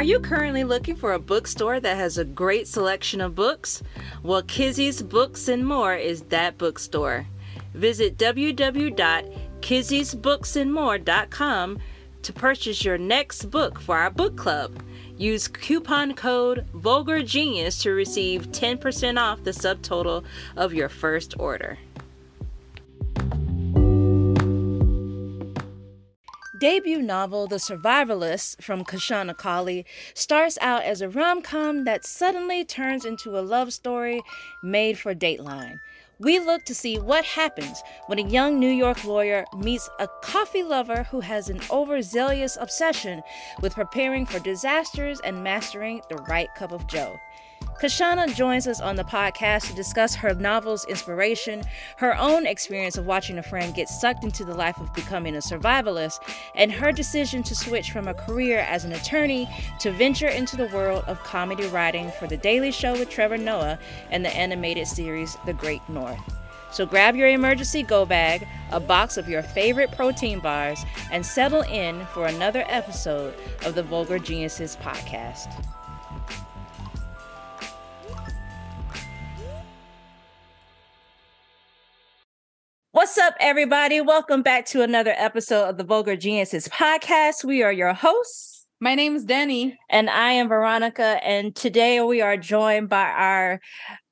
Are you currently looking for a bookstore that has a great selection of books? Well, Kizzy's Books and More is that bookstore. Visit www.kizzy'sbooksandmore.com to purchase your next book for our book club. Use coupon code Vulgar Genius to receive 10% off the subtotal of your first order. Debut novel The Survivalists from Kashana Cauley starts out as a rom com that suddenly turns into a love story made for Dateline. We look to see what happens when a young New York lawyer meets a coffee lover who has an overzealous obsession with preparing for disasters and mastering the right cup of joe. Kashana joins us on the podcast to discuss her novel's inspiration, her own experience of watching a friend get sucked into the life of becoming a survivalist, and her decision to switch from a career as an attorney to venture into the world of comedy writing for The Daily Show with Trevor Noah and the animated series The Great North. So grab your emergency go bag, a box of your favorite protein bars, and settle in for another episode of the Vulgar Geniuses podcast. What's up, everybody? Welcome back to another episode of the Vulgar Geniuses podcast. We are your hosts. My name is Denny. And I am Veronica. And today we are joined by our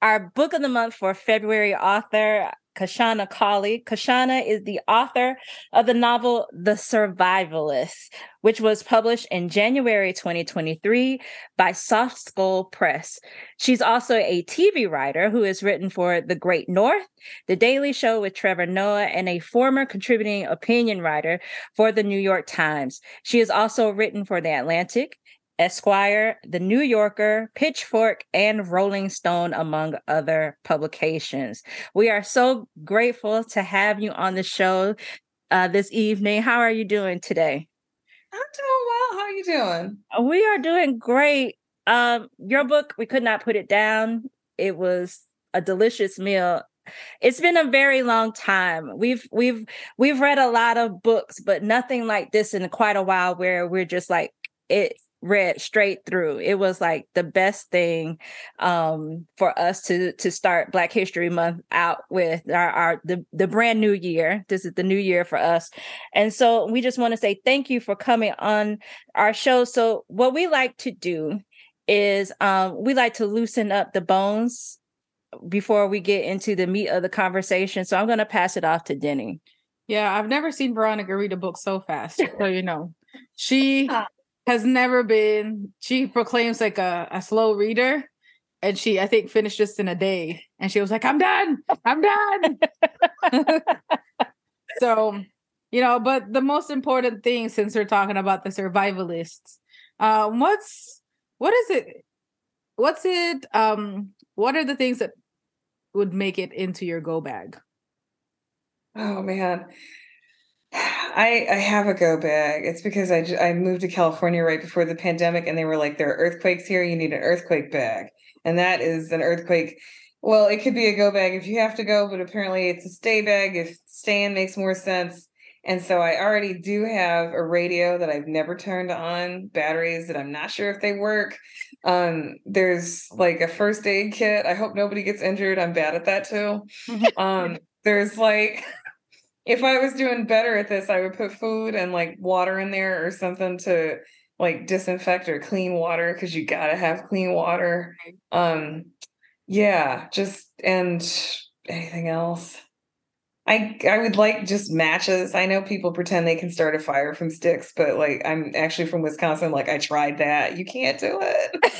our book of the month for February author, Kashana Cauley. Kashana is the author of the novel The Survivalists, which was published in January 2023 by Soft Skull Press. She's also a TV writer who has written for The Great North, The Daily Show with Trevor Noah, and a former contributing opinion writer for the New York Times. She has also written for The Atlantic, Esquire, The New Yorker, Pitchfork, and Rolling Stone, among other publications. We are so grateful to have you on the show uh, this evening. How are you doing today? I'm doing well. How are you doing? We are doing great. Um, your book, we could not put it down. It was a delicious meal it's been a very long time we've we've we've read a lot of books but nothing like this in quite a while where we're just like it read straight through. It was like the best thing um for us to to start black history month out with our, our the, the brand new year. This is the new year for us. And so we just want to say thank you for coming on our show. So what we like to do is um we like to loosen up the bones before we get into the meat of the conversation. So i'm going to pass it off to denny. Yeah i've never seen veronica read a book so fast so you know. She ah has never been she proclaims like a, a slow reader and she i think finished this in a day and she was like i'm done! I'm done! So you know but the most important thing since we're talking about the survivalists um what's what is it what's it um what are the things that would make it into your go bag? Oh man I I have a go bag. It's because I I moved to California right before the pandemic, and they were like, "There are earthquakes here. You need an earthquake bag," and that is an earthquake. Well, it could be a go bag if you have to go, but apparently it's a stay bag if staying makes more sense. And so I already do have a radio that I've never turned on, batteries that I'm not sure if they work. Um, there's like a first aid kit. I hope nobody gets injured. I'm bad at that too. um, there's like if I was doing better at this, I would put food and like water in there or something to like disinfect or clean water because you gotta have clean water. Um, yeah, just and anything else. I I would like just matches. I know people pretend they can start a fire from sticks, but like I'm actually from Wisconsin. Like I tried that. You can't do it.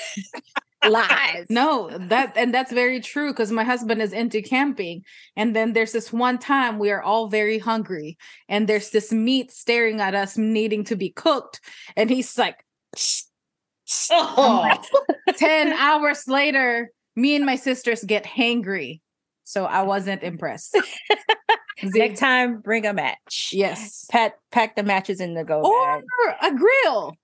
lies. No, that and that's very true because my husband is into camping. And then there's this one time we are all very hungry, and there's this meat staring at us needing to be cooked. And he's like, oh. 10 hours later, me and my sisters get hangry. So I wasn't impressed. Next time, bring a match. Yes. Pack pack the matches in the go. Or bag. a grill.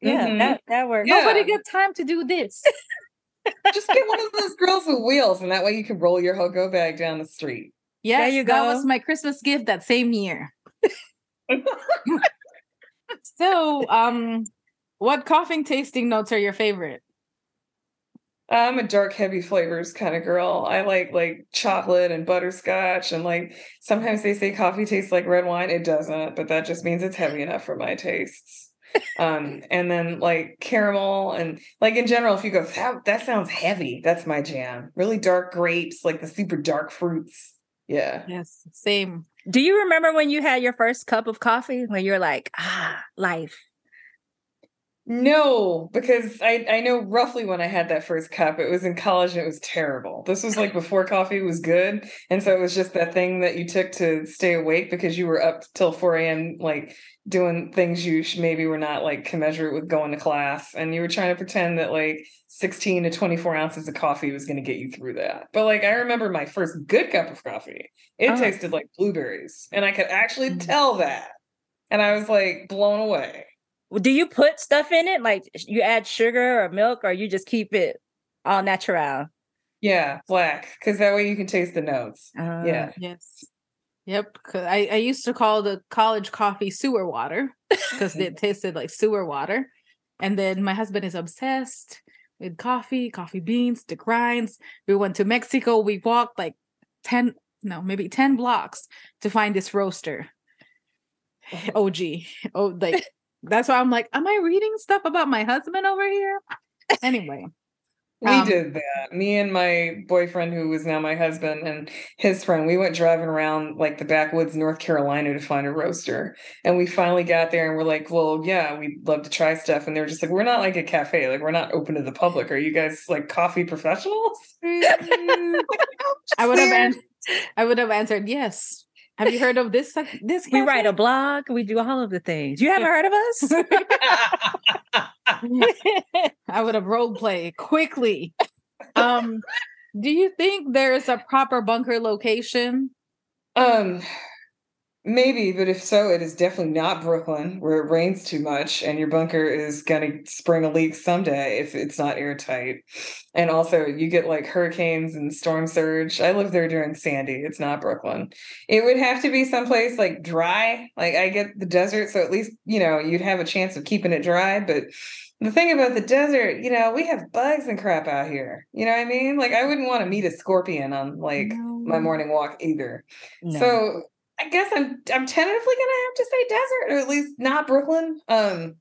Yeah, mm-hmm. that, that works. Yeah. Nobody got time to do this. Just get one of those girls with wheels, and that way you can roll your whole go bag down the street. Yeah, there you go. That was my Christmas gift that same year. so, um, what coffee tasting notes are your favorite? I'm a dark, heavy flavors kind of girl. I like like chocolate and butterscotch, and like sometimes they say coffee tastes like red wine. It doesn't, but that just means it's heavy enough for my tastes. Um, and then like caramel and like in general, if you go that, that sounds heavy, that's my jam. Really dark grapes, like the super dark fruits. Yeah. Yes, same. Do you remember when you had your first cup of coffee when you're like, ah, life? No, because I, I know roughly when I had that first cup. It was in college and it was terrible. This was like before coffee was good. And so it was just that thing that you took to stay awake because you were up till 4 a.m. like doing things you maybe were not like commensurate with going to class. And you were trying to pretend that like 16 to 24 ounces of coffee was going to get you through that. But like I remember my first good cup of coffee, it Oh. tasted like blueberries. And I could actually Mm. tell that. And I was like blown away. Do you put stuff in it? Like you add sugar or milk, or you just keep it all natural? Yeah, black, because that way you can taste the notes. Uh, Yeah. Yes. Yep. I, I used to call the college coffee sewer water because it tasted like sewer water. And then my husband is obsessed with coffee, coffee beans, the grinds. We went to Mexico. We walked like 10, no, maybe 10 blocks to find this roaster. OG. Oh, like that's why I'm like, am I reading stuff about my husband over here? Anyway. We Um, did that. Me and my boyfriend, who was now my husband, and his friend, we went driving around like the backwoods, North Carolina, to find a roaster. And we finally got there, and we're like, "Well, yeah, we'd love to try stuff." And they're just like, "We're not like a cafe. Like, we're not open to the public. Are you guys like coffee professionals?" I would have answered, I would have answered yes. Have you heard of this this We write a blog. We do all of the things. You haven't heard of us? I would have role play quickly. Um, do you think there is a proper bunker location? Um, maybe, but if so, it is definitely not Brooklyn, where it rains too much and your bunker is gonna spring a leak someday if it's not airtight. And also, you get like hurricanes and storm surge. I lived there during Sandy. It's not Brooklyn. It would have to be someplace like dry. Like I get the desert, so at least you know you'd have a chance of keeping it dry. But the thing about the desert, you know, we have bugs and crap out here. You know what I mean? Like I wouldn't want to meet a scorpion on like my morning walk either. No. So I guess I'm I'm tentatively gonna have to say desert, or at least not Brooklyn, um,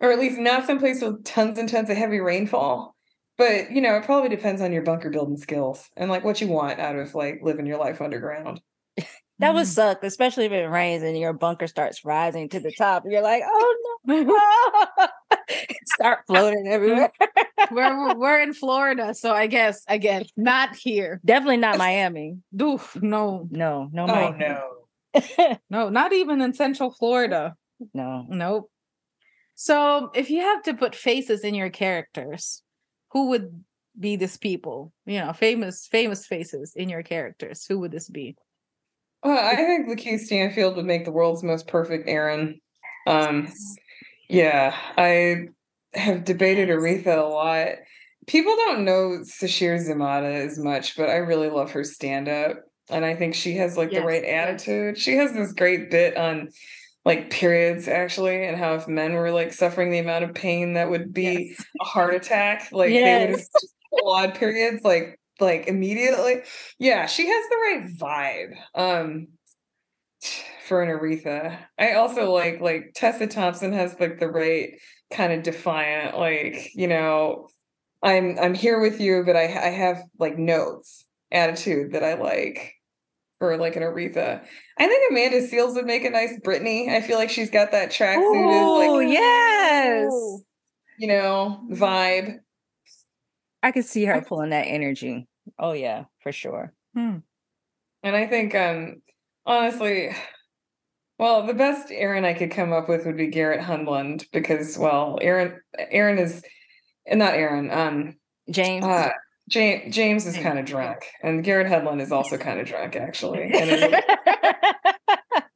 or at least not someplace with tons and tons of heavy rainfall. But you know, it probably depends on your bunker building skills and like what you want out of like living your life underground. that Mm. would suck, especially if it rains and your bunker starts rising to the top. You're like, oh no. Start floating everywhere. we're we're in Florida, so I guess again, not here. Definitely not Miami. Oof, no, No, no, Oh Miami. no. no, not even in Central Florida. no. Nope. So, if you have to put faces in your characters, who would be these people? You know, famous famous faces in your characters. Who would this be? Well, I think Lakeith Stanfield would make the world's most perfect Aaron. Um, yeah, I have debated Aretha a lot. People don't know Sasheer Zamata as much, but I really love her stand up. And I think she has like Yes, the right yes. attitude. She has this great bit on like periods actually, and how if men were like suffering the amount of pain that would be Yes. a heart attack, like they would Yes. just periods like like immediately. Yeah, she has the right vibe. Um for an Aretha. I also like like Tessa Thompson has like the right kind of defiant, like, you know, I'm I'm here with you, but I I have like notes attitude that I like for like an Aretha. I think Amanda Seales would make a nice Britney. I feel like she's got that tracksuited, Oh, like yes. you know, vibe. I could see her pulling that energy. Oh yeah, for sure. Hmm. And I think um honestly, well, the best Aaron I could come up with would be Garrett Hedlund because well, Aaron Aaron is not Aaron, um James. uh James James is kind of drunk, and Garrett Hedlund is also kind of drunk, actually. And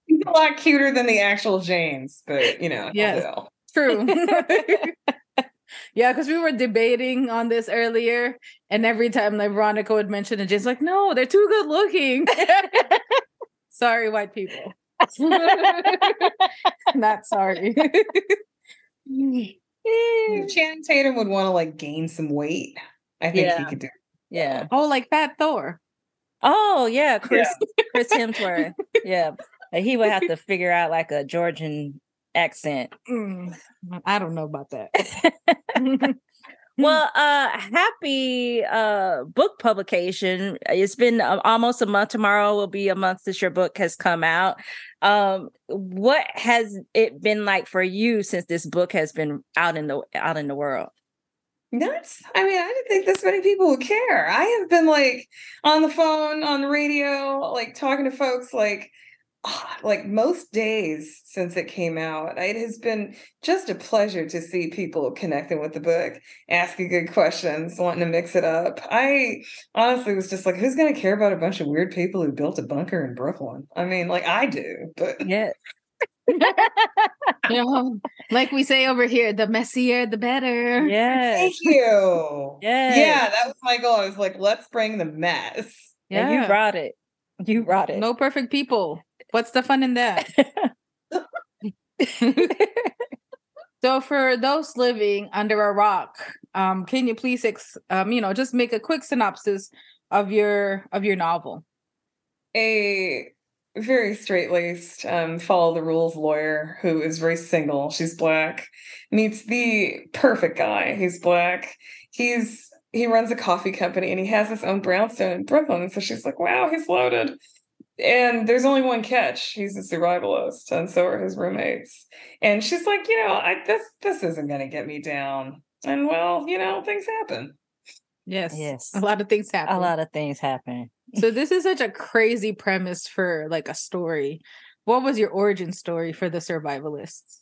he's a lot cuter than the actual James, but you know, Yes. True. yeah, because we were debating on this earlier, and every time like Veronica would mention it, James like, "No, they're too good looking." sorry, white people. Not sorry. Channing Tatum would want to like gain some weight. I think Yeah. he could do. Yeah. Oh, like Fat Thor. Oh yeah, Chris Chris Hemsworth. Yeah. He would have to figure out like a Georgian accent. Mm, I don't know about that. Well, uh happy uh book publication. It's been uh, almost a month tomorrow will be a month since your book has come out. Um what has it been like for you since this book has been out in the out in the world? Nuts. I mean, I didn't think this many people would care. I have been like on the phone, on the radio, like talking to folks like ah, like most days since it came out. It has been just a pleasure to see people connecting with the book, asking good questions, wanting to mix it up. I honestly was just like, who's going to care about a bunch of weird people who built a bunker in Brooklyn? I mean, like I do, but Yes. you know, like we say over here, the messier, the better. Yes. thank you. Yes. Yeah, that was my goal. I was like, let's bring the mess. And you brought it. You brought it. No perfect people. What's the fun in that? so for those living under a rock, um, can you please ex- um, you know, just make a quick synopsis of your of your novel? a very straight laced, um, follow the rules lawyer who is very single. She's black, meets the perfect guy. He's black. He's he runs a coffee company and he has his own brownstone in Brooklyn. And so she's like, wow, he's loaded. And there's only one catch. He's a survivalist, and so are his roommates. And she's like, you know, I this this isn't gonna get me down. And well, you know, things happen. Yes. Yes. A lot of things happen. a lot of things happen. So this is such a crazy premise for like a story. What was your origin story for the survivalists?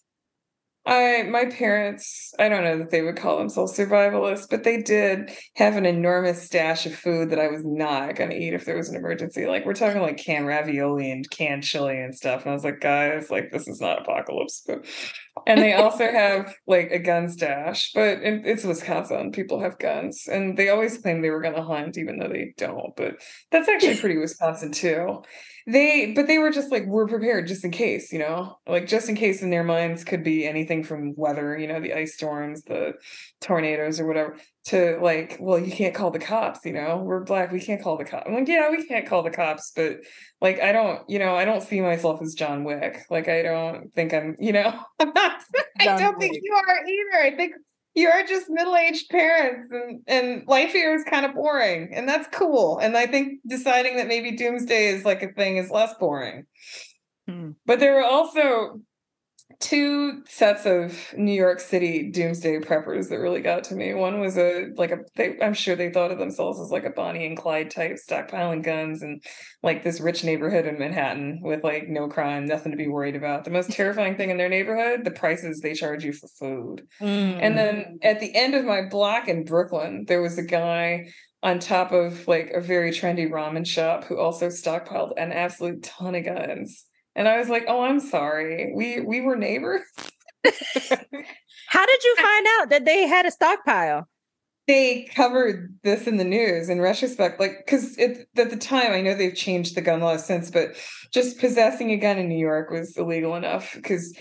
I my parents, I don't know that they would call themselves survivalists, but they did have an enormous stash of food that I was not gonna eat if there was an emergency. Like we're talking like canned ravioli and canned chili and stuff. And I was like, guys, like this is not apocalypse. And they also have like a gun stash, but it's Wisconsin. People have guns, and they always claim they were gonna hunt, even though they don't. But that's actually pretty Wisconsin too they but they were just like we're prepared just in case you know like just in case in their minds could be anything from weather you know the ice storms the tornadoes or whatever to like well you can't call the cops you know? We're black we can't call the cops i'm like yeah we can't call the cops but like i don't you know i don't see myself as john wick. Like i don't think i'm you know? I'm not i don't think you are either. I think you are just middle-aged parents and, and life here is kind of boring and that's cool and i think deciding that maybe doomsday is like a thing is less boring. Hmm. but there were also two sets of new york city doomsday preppers that really got to me one was a like a they, i'm sure they thought of themselves as like a bonnie and clyde type stockpiling guns and like this rich neighborhood in manhattan with like no crime nothing to be worried about the most terrifying thing in their neighborhood the prices they charge you for food Mm. and then at the end of my block in Brooklyn, there was a guy on top of like a very trendy ramen shop who also stockpiled an absolute ton of guns. And I was like, "Oh, I'm sorry. We we were neighbors." How did you find out that they had a stockpile? they covered this in the news in retrospect like because at the time i know they've changed the gun law since but just possessing a gun in new york was illegal enough because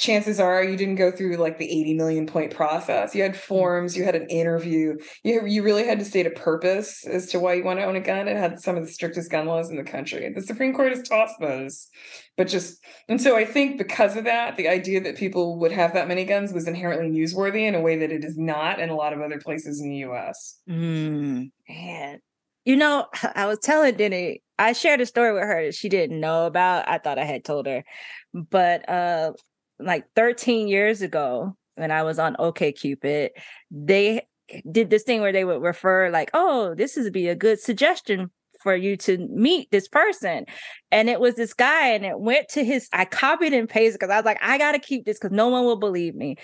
chances are you didn't go through like the 80 million point process you had forms you had an interview you, you really had to state a purpose as to why you want to own a gun it had some of the strictest gun laws in the country the supreme court has tossed those but just and so i think because of that the idea that people would have that many guns was inherently newsworthy in a way that it is not in a lot of other places in the us Mm, man. You know, I was telling Denny, I shared a story with her that she didn't know about. I thought I had told her. But uh like 13 years ago, when I was on OK Cupid, they did this thing where they would refer like, oh, this would be a good suggestion for you to meet this person. And it was this guy, and it went to his, I copied and pasted because I was like, I gotta keep this because no one will believe me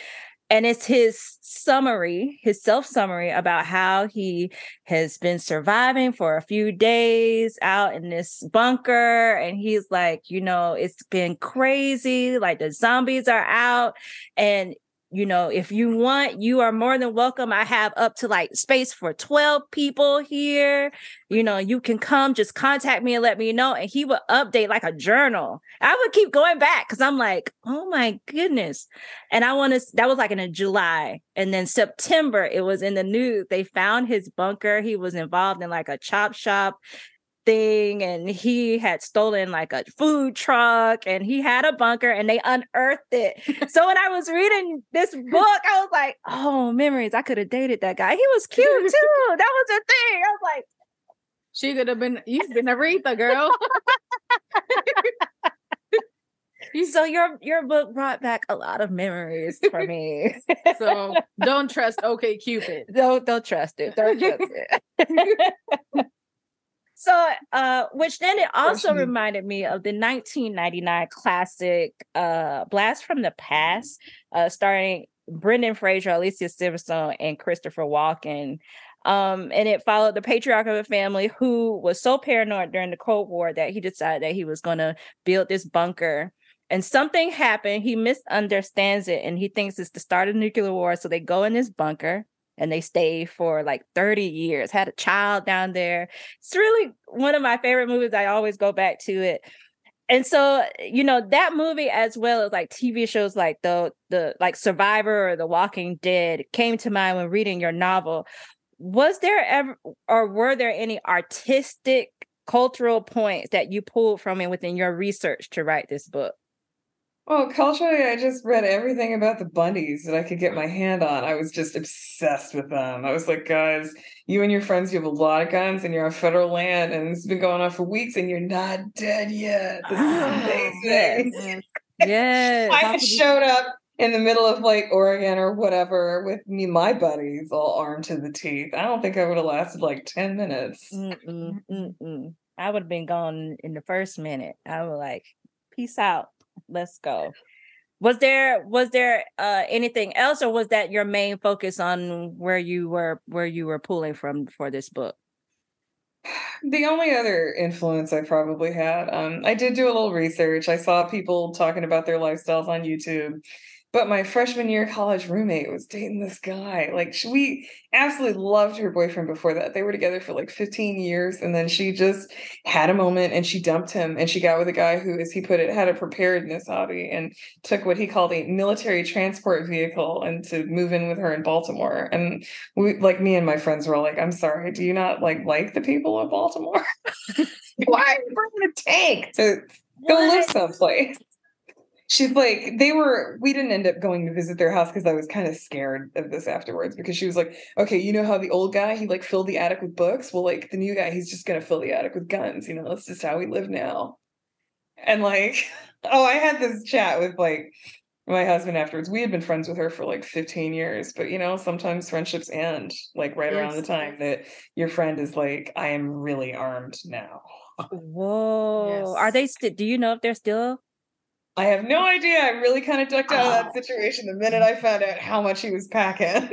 and it's his summary, his self summary about how he has been surviving for a few days out in this bunker. And he's like, you know, it's been crazy. Like the zombies are out. And you know, if you want, you are more than welcome. I have up to like space for 12 people here. You know, you can come, just contact me and let me know. And he would update like a journal. I would keep going back because I'm like, oh my goodness. And I want to, that was like in a July. And then September, it was in the news. They found his bunker. He was involved in like a chop shop thing and he had stolen like a food truck and he had a bunker and they unearthed it. so when I was reading this book, I was like, oh, memories. I could have dated that guy. He was cute too. That was a thing. I was like, she could have been, you've been Aretha, girl. so your your book brought back a lot of memories for me. so don't trust OK Cupid. Don't don't trust it. Don't trust it. So, uh, which then it also reminded me of the 1999 classic uh, Blast from the Past, uh, starring Brendan Fraser, Alicia Silverstone, and Christopher Walken. Um, and it followed the patriarch of a family who was so paranoid during the Cold War that he decided that he was going to build this bunker. And something happened. He misunderstands it and he thinks it's the start of nuclear war. So they go in this bunker and they stayed for like 30 years, had a child down there. It's really one of my favorite movies. I always go back to it. And so, you know, that movie as well as like TV shows like the the like Survivor or The Walking Dead came to mind when reading your novel. Was there ever or were there any artistic cultural points that you pulled from it within your research to write this book? Well, culturally, I just read everything about the Bundys that I could get my hand on. I was just obsessed with them. I was like, guys, you and your friends, you have a lot of guns and you're on federal land and it's been going on for weeks and you're not dead yet. This is amazing. Yes. yes. I had showed up in the middle of like Oregon or whatever with me, my buddies all armed to the teeth. I don't think I would have lasted like 10 minutes. Mm-mm, mm-mm. I would have been gone in the first minute. I was like, peace out let's go. Was there was there uh anything else or was that your main focus on where you were where you were pulling from for this book? The only other influence i probably had um i did do a little research. I saw people talking about their lifestyles on youtube but my freshman year college roommate was dating this guy. Like she, we absolutely loved her boyfriend before that. They were together for like 15 years. And then she just had a moment and she dumped him and she got with a guy who, as he put it, had a preparedness hobby and took what he called a military transport vehicle and to move in with her in Baltimore. And we like me and my friends were all like, I'm sorry, do you not like like the people of Baltimore? Why are you bringing a tank to go live someplace? She's like they were we didn't end up going to visit their house because i was kind of scared of this afterwards because she was like okay you know how the old guy he like filled the attic with books? Well like the new guy he's just gonna fill the attic with guns you know that's just how we live now. And like oh i had this chat with like my husband afterwards. We had been friends with her for like 15 years but you know sometimes friendships end like right yes. around the time that your friend is like i am really armed now. Whoa. Yes. are they still do you know if they're still I have no idea. I really kind of ducked out of that oh. situation the minute I found out how much he was packing.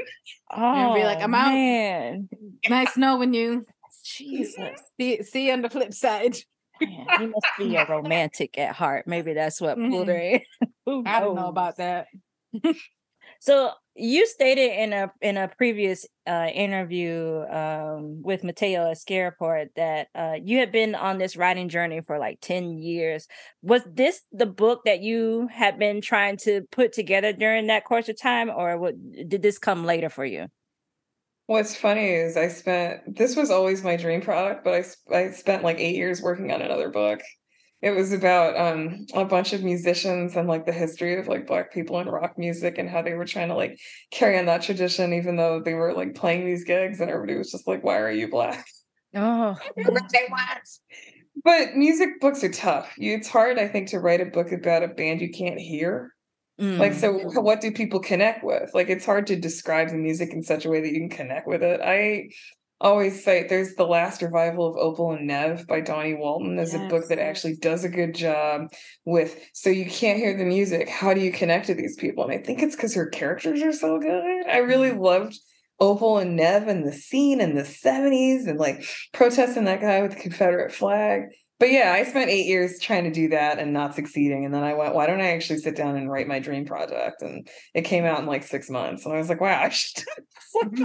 Oh, and be like, I'm out. Man. Nice knowing you. Jesus. See, see you on the flip side. Man, he must be a romantic at heart. Maybe that's what pulled her mm-hmm. in. I don't know about that. so you stated in a in a previous uh, interview um, with Mateo Askaripour that uh, you had been on this writing journey for like 10 years. Was this the book that you had been trying to put together during that course of time, or what, did this come later for you? What's funny is I spent this was always my dream product, but I I spent like eight years working on another book it was about um, a bunch of musicians and like the history of like black people in rock music and how they were trying to like carry on that tradition even though they were like playing these gigs and everybody was just like why are you black? Oh. But music books are tough. It's hard i think to write a book about a band you can't hear. Mm. like so what do people connect with? Like it's hard to describe the music in such a way that you can connect with it. I always cite there's the last revival of Opal and Nev by Dawnie Walton is yes. a book that actually does a good job with so you can't hear the music. How do you connect to these people? And I think it's because her characters are so good. I really mm-hmm. loved Opal and Nev and the scene in the 70s and like protesting that guy with the Confederate flag. But yeah, I spent eight years trying to do that and not succeeding. And then I went, why don't I actually sit down and write my dream project? And it came out in like six months. And I was like, wow, I should.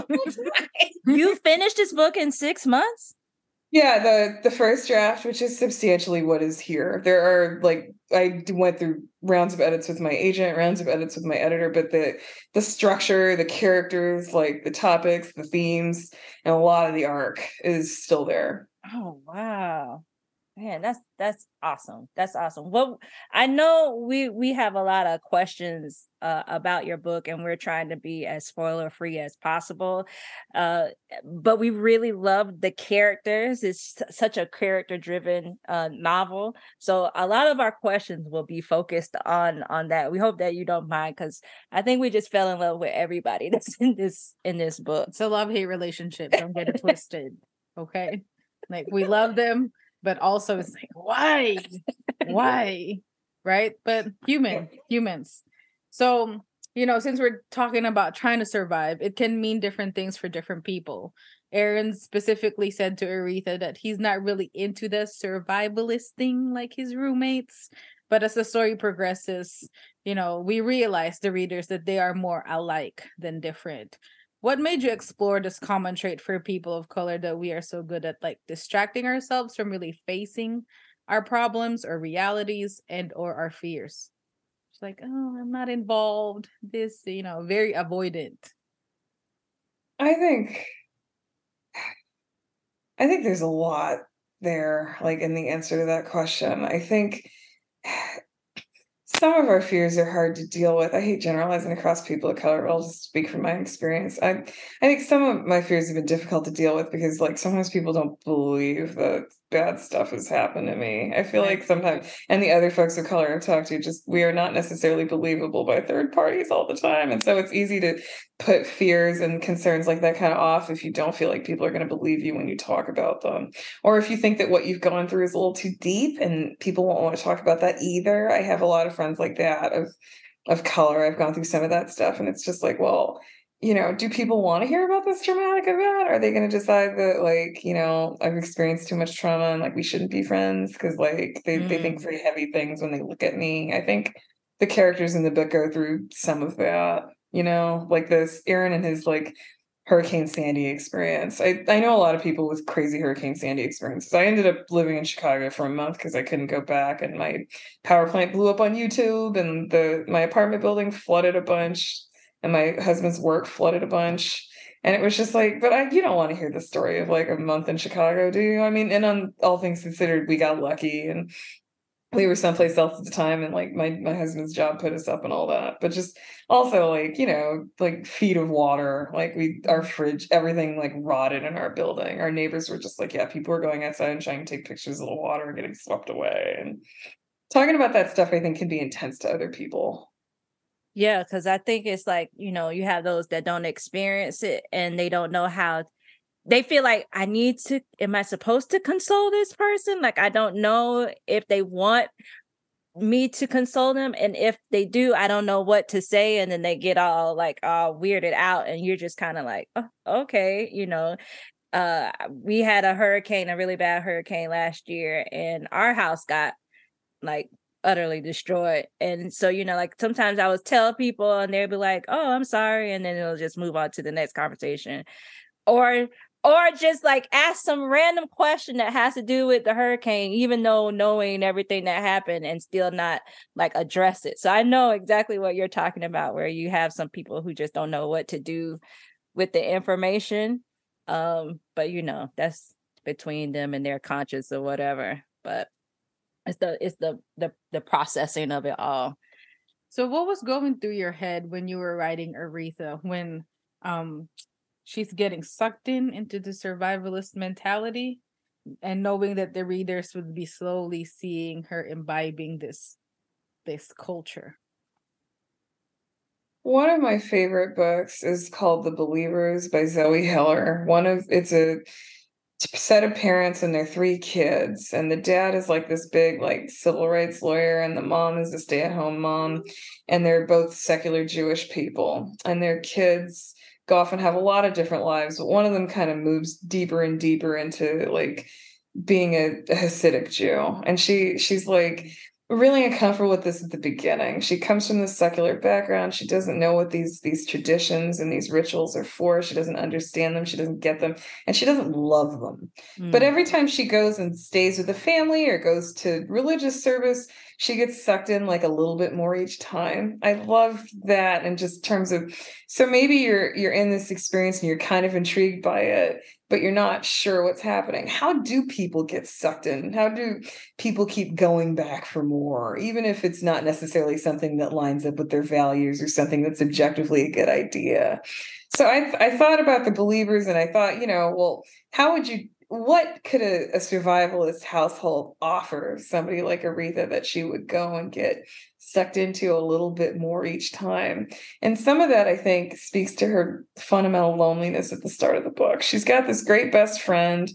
you finished this book in six months? Yeah, the the first draft, which is substantially what is here. There are like I went through rounds of edits with my agent, rounds of edits with my editor, but the the structure, the characters, like the topics, the themes, and a lot of the arc is still there. Oh wow man that's that's awesome. That's awesome. Well i know we we have a lot of questions uh, about your book and we're trying to be as spoiler free as possible uh, but we really love the characters. It's such a character driven uh, novel. So a lot of our questions will be focused on on that. We hope that you don't mind because i think we just fell in love with everybody that's in this in this book. It's a love hate relationship. Don't get it twisted okay? Like we love them but also it's like why? Why? Right? But human humans. So you know since we're talking about trying to survive it can mean different things for different people. Aaron specifically said to aretha that he's not really into the survivalist thing like his roommates but as the story progresses you know we realize the readers that they are more alike than different what made you explore this common trait for people of color that we are so good at like distracting ourselves from really facing our problems or realities and or our fears? It's like oh i'm not involved. This you know very avoidant. I think i think there's a lot there like in the answer to that question. I think some of our fears are hard to deal with. I hate generalizing across people of color, I'll just speak from my experience. I I think some of my fears have been difficult to deal with because like sometimes people don't believe that bad stuff has happened to me. I feel like sometimes and the other folks of color I've talked to just we are not necessarily believable by third parties all the time. And so it's easy to put fears and concerns like that kind of off if you don't feel like people are going to believe you when you talk about them. Or if you think that what you've gone through is a little too deep and people won't want to talk about that either. I have a lot of friends like that of of color. I've gone through some of that stuff and it's just like, well, you know, do people want to hear about this traumatic event? Are they going to decide that, like, you know, I've experienced too much trauma and like we shouldn't be friends because, like, they, mm. they think mm. very heavy things when they look at me? I think the characters in the book go through some of that, you know, like this Aaron and his like Hurricane Sandy experience. I, I know a lot of people with crazy Hurricane Sandy experiences. I ended up living in Chicago for a month because I couldn't go back, and my power plant blew up on YouTube, and the my apartment building flooded a bunch and my husband's work flooded a bunch. And it was just like, but I, you don't want to hear the story of like a month in Chicago, do you? I mean, and on all things considered, we got lucky and we were someplace else at the time and like my my husband's job put us up and all that but just also like you know like feet of water like we our fridge everything like rotted in our building our neighbors were just like yeah people were going outside and trying to take pictures of the water and getting swept away and talking about that stuff i think can be intense to other people yeah, because I think it's like, you know, you have those that don't experience it and they don't know how they feel like I need to am I supposed to console this person? Like I don't know if they want me to console them and if they do i don't know what to say and then they get all like all weirded out and you're just kind of like oh, okay you know uh we had a hurricane a really bad hurricane last year and our house got like utterly destroyed. And so, you know, like sometimes I would tell people and they'd be like, oh, I'm sorry. And then it'll just move on to the next conversation. Or or just like ask some random question that has to do with the hurricane, even though knowing everything that happened and still not like address it. So I know exactly what you're talking about, where you have some people who just don't know what to do with the information. Um, but you know, that's between them and their conscience or whatever. But it's the it's the the the processing of it all so what was going through your head when you were writing aretha when um she's getting sucked in into the survivalist mentality and knowing that the readers would be slowly seeing her imbibing this this culture one of my favorite books is called The Believers by Zoe Heller. One of it's a set of parents and their three kids and the dad is like this big like civil rights lawyer and the mom is a stay-at-home mom and they're both secular jewish people and their kids go off and have a lot of different lives but one of them kind of moves deeper and deeper into like being a, a Hasidic Jew, and she she's like really uncomfortable with this at the beginning. She comes from this secular background. She doesn't know what these these traditions and these rituals are for. She doesn't understand them. She doesn't get them, and she doesn't love them. Mm. But every time she goes and stays with the family or goes to religious service, she gets sucked in like a little bit more each time. I love that in just terms of so maybe you're you're in this experience and you're kind of intrigued by it, but you're not sure what's happening. How do people get sucked in? How do people keep going back for more, even if it's not necessarily something that lines up with their values or something that's objectively a good idea? So I, I thought about the believers and I thought, you know, well, how would you what could a, a, survivalist household offer somebody like Aretha that she would go and get sucked into a little bit more each time? And some of that, I think, speaks to her fundamental loneliness at the start of the book. She's got this great best friend,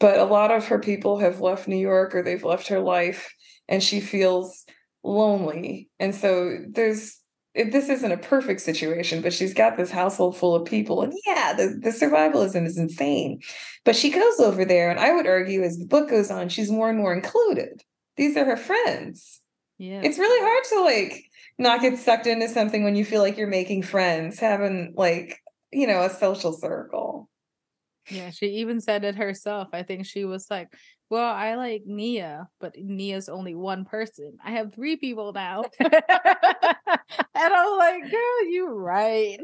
but a lot of her people have left New York or they've left her life, and she feels lonely. And so there's this isn't a perfect situation, but she's got this household full of people. And yeah, the, the survivalism is insane. But she goes over there, and I would argue as the book goes on, she's more and more included. These are her friends. Yeah. It's really hard to like not get sucked into something when you feel like you're making friends, having like, you know, a social circle. Yeah, she even said it herself. I think she was like, well, I like Nia, but Nia's only one person. I have three people now. and I'm like, girl, you right.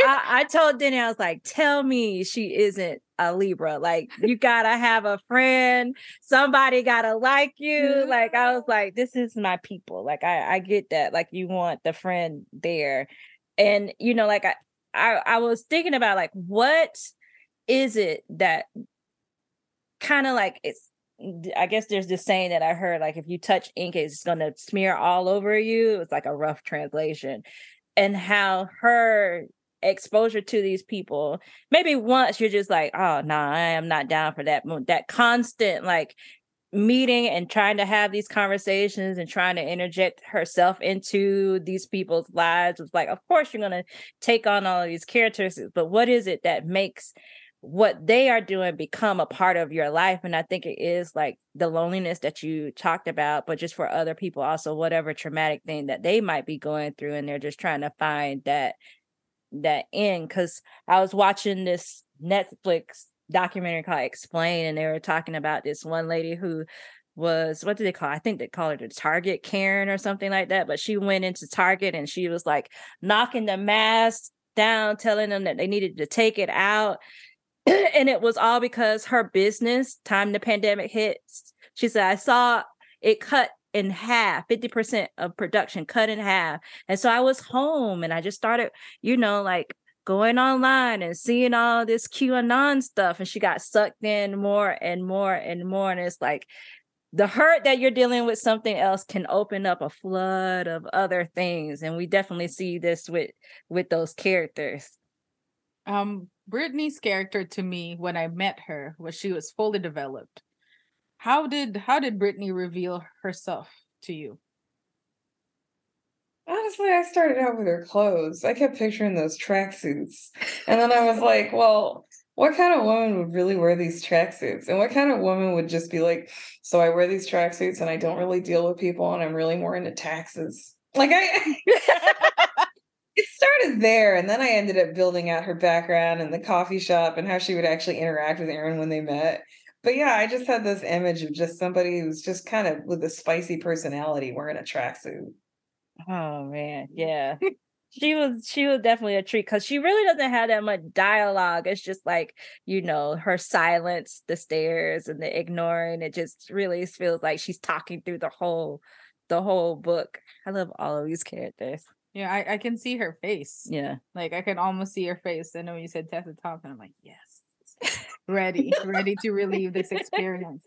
I, I, told Denny, I was like, tell me she isn't a Libra. Like, you gotta have a friend. Somebody gotta like you. Like, I was mm-hmm. like, this is my people. Like, I, I get that. Like, you want the friend there. And, you know, like I, I, I was thinking about like what is it that kind of like it's I guess there's this saying that I heard like if you touch ink, it's gonna smear all over you. It's like a rough translation. And how her exposure to these people, maybe once you're just like, oh no, nah, I am not down for that. That constant like meeting and trying to have these conversations and trying to interject herself into these people's lives was like, of course you're gonna take on all of these characters, but what is it that makes what they are doing become a part of your life and i think it is like the loneliness that you talked about but just for other people also whatever traumatic thing that they might be going through and they're just trying to find that that end because i was watching this netflix documentary called explain and they were talking about this one lady who was what did they call? I think they call her the Target Karen or something like that. But she went into Target and she was like knocking the mask down, telling them that they needed to take it out. and it was all because her business, time the pandemic hits, she said, I saw it cut in half, 50% of production cut in half. And so I was home and I just started, you know, like going online and seeing all this QAnon stuff. And she got sucked in more and more and more. And it's like the hurt that you're dealing with something else can open up a flood of other things. And we definitely see this with with those characters. Um, Brittany's character to me when I met her was she was fully developed. How did how did Brittany reveal herself to you? Honestly, I started out with her clothes. I kept picturing those tracksuits. And then I was like, well, what kind of woman would really wear these tracksuits? And what kind of woman would just be like, so I wear these tracksuits and I don't really deal with people and I'm really more into taxes? Like I it started there and then i ended up building out her background and the coffee shop and how she would actually interact with aaron when they met. But yeah i just had this image of just somebody who's just kind of with a spicy personality wearing a tracksuit. Oh man yeah. She was she was definitely a treat because she really doesn't have that much dialogue. It's just like you know her silence the stares and the ignoring. It just really feels like she's talking through the whole the whole book. I love all of these characters yeah, I, I can see her face. Yeah. Like I can almost see her face. And when you said Tessa Thompson, I'm like, yes, ready, ready to relieve this experience.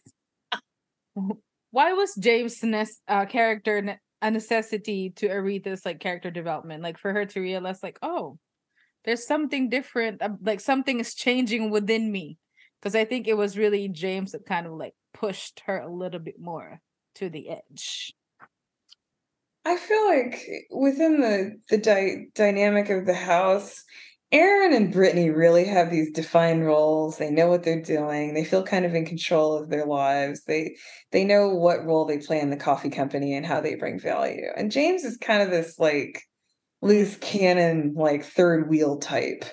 Why was James' uh, character a necessity to Aretha's like character development? Like for her to realize, like, oh, there's something different. Uh, like something is changing within me. Because I think it was really James that kind of like pushed her a little bit more to the edge. I feel like within the the dy- dynamic of the house, Aaron and Brittany really have these defined roles. They know what they're doing. They feel kind of in control of their lives. They they know what role they play in the coffee company and how they bring value. And James is kind of this like loose cannon, like third wheel type.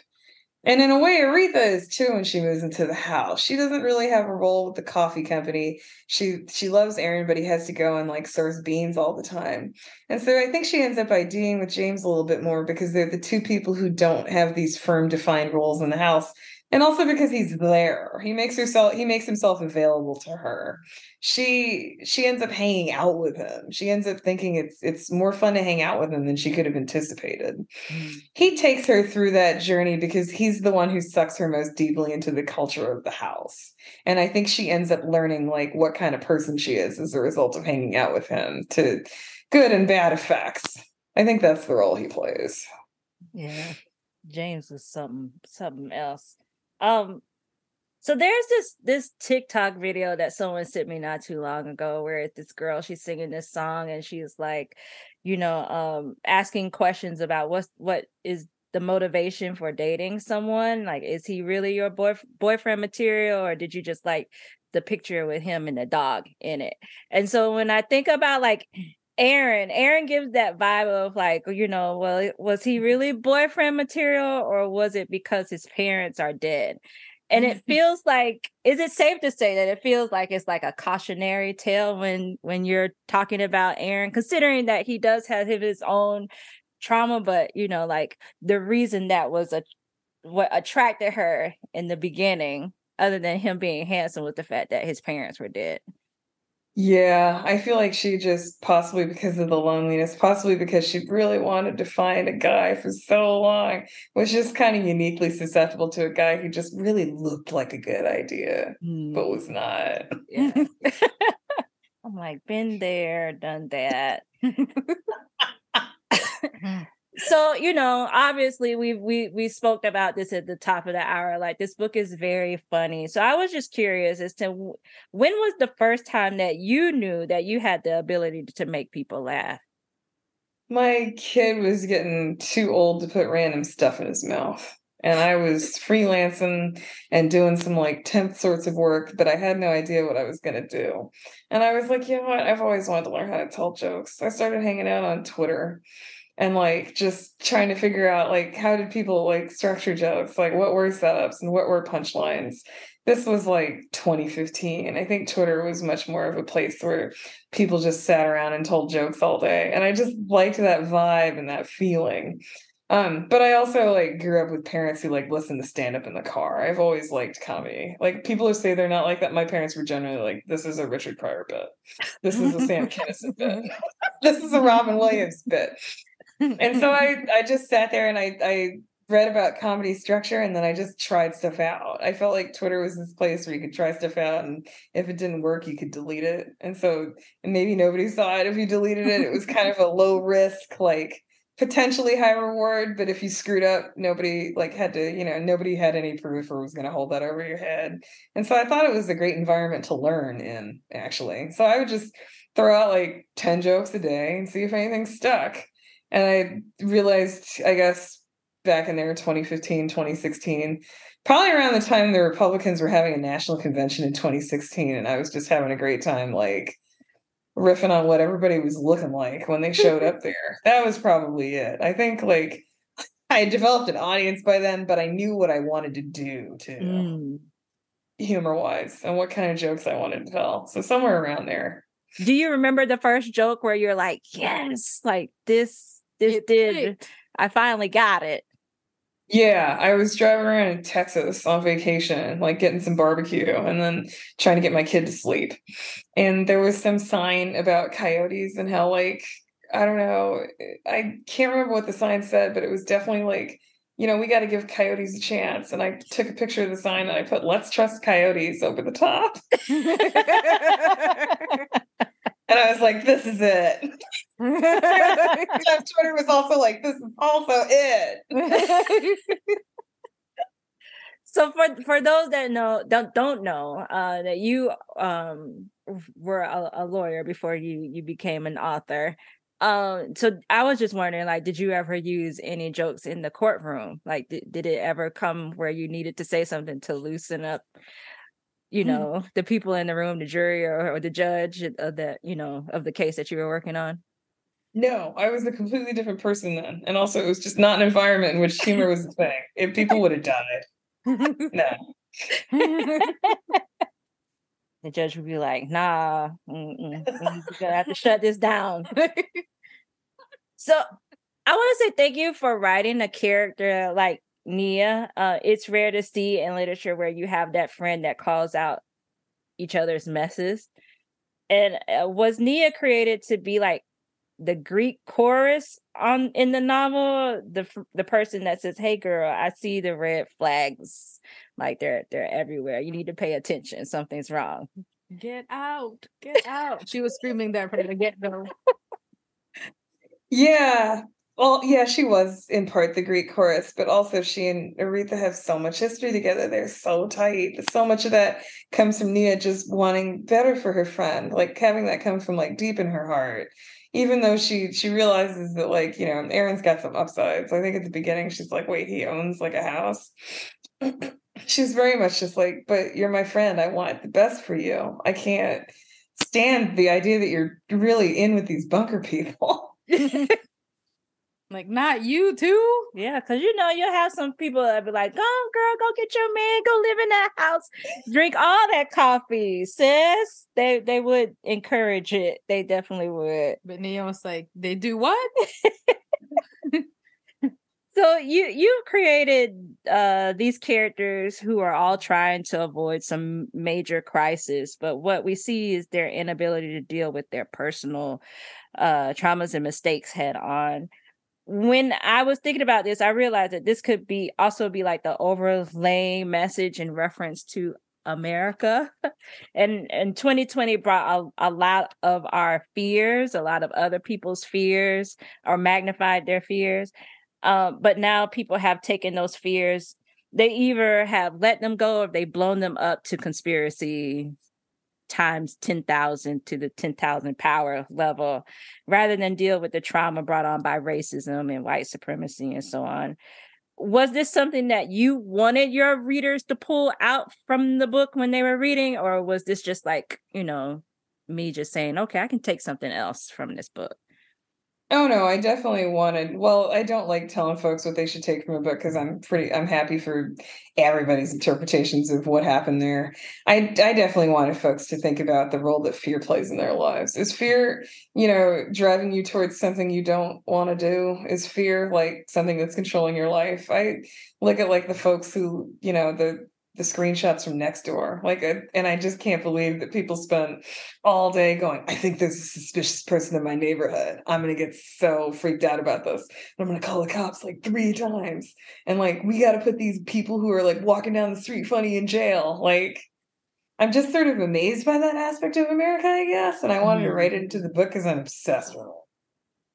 And in a way, Aretha is too when she moves into the house. She doesn't really have a role with the coffee company. She she loves Aaron, but he has to go and like serves beans all the time. And so I think she ends up IDing with James a little bit more because they're the two people who don't have these firm defined roles in the house and also because he's there he makes herself he makes himself available to her. She she ends up hanging out with him. She ends up thinking it's it's more fun to hang out with him than she could have anticipated. Mm. he takes her through that journey because he's the one who sucks her most deeply into the culture of the house. And i think she ends up learning like what kind of person she is as a result of hanging out with him to good and bad effects. I think that's the role he plays. Yeah. James is something something else um, so there's this this TikTok video that someone sent me not too long ago where it's this girl she's singing this song and she's like, you know, um, asking questions about what's what is the motivation for dating someone. Like, is he really your boy boyfriend material, or did you just like the picture with him and the dog in it? And so when I think about like Aaron, Aaron gives that vibe of like, you know, well, was he really boyfriend material or was it because his parents are dead? And it mm-hmm. feels like, is it safe to say that it feels like it's like a cautionary tale when when you're talking about Aaron, considering that he does have his own trauma, but you know, like the reason that was a what attracted her in the beginning, other than him being handsome, was the fact that his parents were dead. Yeah, I feel like she just possibly because of the loneliness, possibly because she really wanted to find a guy for so long, was just kind of uniquely susceptible to a guy who just really looked like a good idea, mm. but was not. Yeah. I'm like, been there, done that. so you know obviously we we we spoke about this at the top of the hour like this book is very funny. So i was just curious as to when was the first time that you knew that you had the ability to make people laugh? My kid was getting too old to put random stuff in his mouth and i was freelancing and doing some like temp sorts of work but i had no idea what i was going to do. And i was like you know what? I've always wanted to learn how to tell jokes. I started hanging out on twitter and like just trying to figure out like how did people like structure jokes like what were setups and what were punchlines this was like 2015 i think twitter was much more of a place where people just sat around and told jokes all day and i just liked that vibe and that feeling um, but I also like grew up with parents who like listen to stand up in the car. I've always liked comedy. Like people who say they're not like that, my parents were generally like, "This is a Richard Pryor bit. This is a Sam Kinison bit. this is a Robin Williams bit." And so I I just sat there and I I read about comedy structure and then I just tried stuff out. I felt like Twitter was this place where you could try stuff out and if it didn't work, you could delete it. And so and maybe nobody saw it if you deleted it. It was kind of a low risk, like potentially high reward, but if you screwed up, nobody like had to, you know, nobody had any proof or was going to hold that over your head. And so I thought it was a great environment to learn in actually. So I would just throw out like 10 jokes a day and see if anything stuck and I realized, I guess, back in there, 2015, 2016, probably around the time the Republicans were having a national convention in 2016, and I was just having a great time, like riffing on what everybody was looking like when they showed up there. That was probably it. I think like I developed an audience by then, but I knew what I wanted to do too, mm. humor wise, and what kind of jokes I wanted to tell. So somewhere around there. Do you remember the first joke where you're like, yes, like this this it did. I finally got it. Yeah, I was driving around in Texas on vacation, like getting some barbecue and then trying to get my kid to sleep. And there was some sign about coyotes and how, like, I don't know, I can't remember what the sign said, but it was definitely like, you know, we got to give coyotes a chance. And I took a picture of the sign and I put, let's trust coyotes over the top. and I was like, this is it. Twitter was also like, this is also it. so for for those that know don't don't know uh, that you um were a, a, lawyer before you you became an author um, so I was just wondering, like, did you ever use any jokes in the courtroom? Like, did, did it ever come where you needed to say something to loosen up, you Mm-hmm. know, the people in the room, the jury or, or the judge of the, you know, of the case that you were working on? No, I was a completely different person then. And also it was just not an environment in which humor was a thing. If people would have died. No. The judge would be like, "Nah, mm-mm, you're gonna have to shut this down." So I want to say thank you for writing a character like Nia. Uh, it's rare to see in literature where you have that friend that calls out each other's messes. And uh, was Nia created to be like the Greek chorus on in the novel? The the person that says, "Hey, girl, I see the red flags. Like they're they're everywhere. You need to pay attention. Something's wrong." Get out, get out. She was screaming that from the get go. Yeah. Well, yeah, she was in part the Greek chorus, but also she and Aretha have so much history together. They're so tight. So much of that comes from Nia just wanting better for her friend, like having that come from like deep in her heart. Even though she she realizes that like, you know, Aaron's got some upsides. I think at the beginning she's like, wait, he owns like a house. she's very much just like, but you're my friend. I want the best for you. I can't stand the idea that you're really in with these bunker people. Like, not you too? Yeah, because you know you'll have some people that be like, "Go, girl, go get your man, go live in that house, drink all that coffee, sis." They they would encourage it. They definitely would. But was like, they do what? So you you created uh these characters who are all trying to avoid some major crisis, but what we see is their inability to deal with their personal uh traumas and mistakes head on. When I was thinking about this, I realized that this could be also be like the overlaying message in reference to America. and and 2020 brought a, a lot of our fears, a lot of other people's fears, or magnified their fears. Um, but now people have taken those fears. They either have let them go or they've blown them up to conspiracy times 10,000 to the 10,000 power level rather than deal with the trauma brought on by racism and white supremacy and so on. Was this something that you wanted your readers to pull out from the book when they were reading, or was this just like, you know, me just saying, okay, I can take something else from this book? Oh no, I definitely wanted. Well, I don't like telling folks what they should take from a book because I'm pretty. I'm happy for everybody's interpretations of what happened there. I I definitely wanted folks to think about the role that fear plays in their lives. Is fear, you know, driving you towards something you don't want to do? Is fear like something that's controlling your life? I look at like the folks who, you know, the the screenshots from Nextdoor. Like uh, and i just can't believe that people spend all day going i think there's a suspicious person in my neighborhood. I'm gonna get so freaked out about this i'm gonna call the cops like three times. And like we gotta put these people who are like walking down the street funny in jail. Like i'm just sort of amazed by that aspect of america i guess and i wanted to write it into the book because i'm obsessed with it.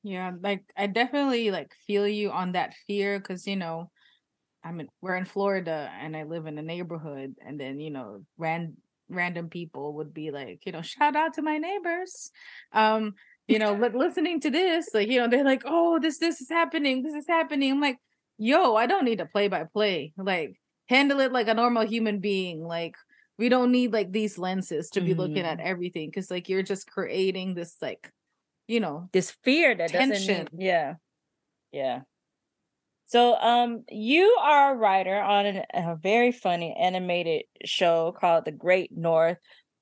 Yeah, like I definitely like feel you on that fear because you know, I'm in we're in Florida and I live in a neighborhood and then you know, ran random people would be like, you know, shout out to my neighbors. Um, you know, li- listening to this, like, you know, they're like, oh, this this is happening, this is happening. I'm like, yo, I don't need a play by play. Like, handle it like a normal human being. Like, we don't need like these lenses to be looking at everything because like you're just creating this like, you know, this fear that doesn't Tension. need, yeah yeah so um you are a writer on an, a very funny animated show called the great north.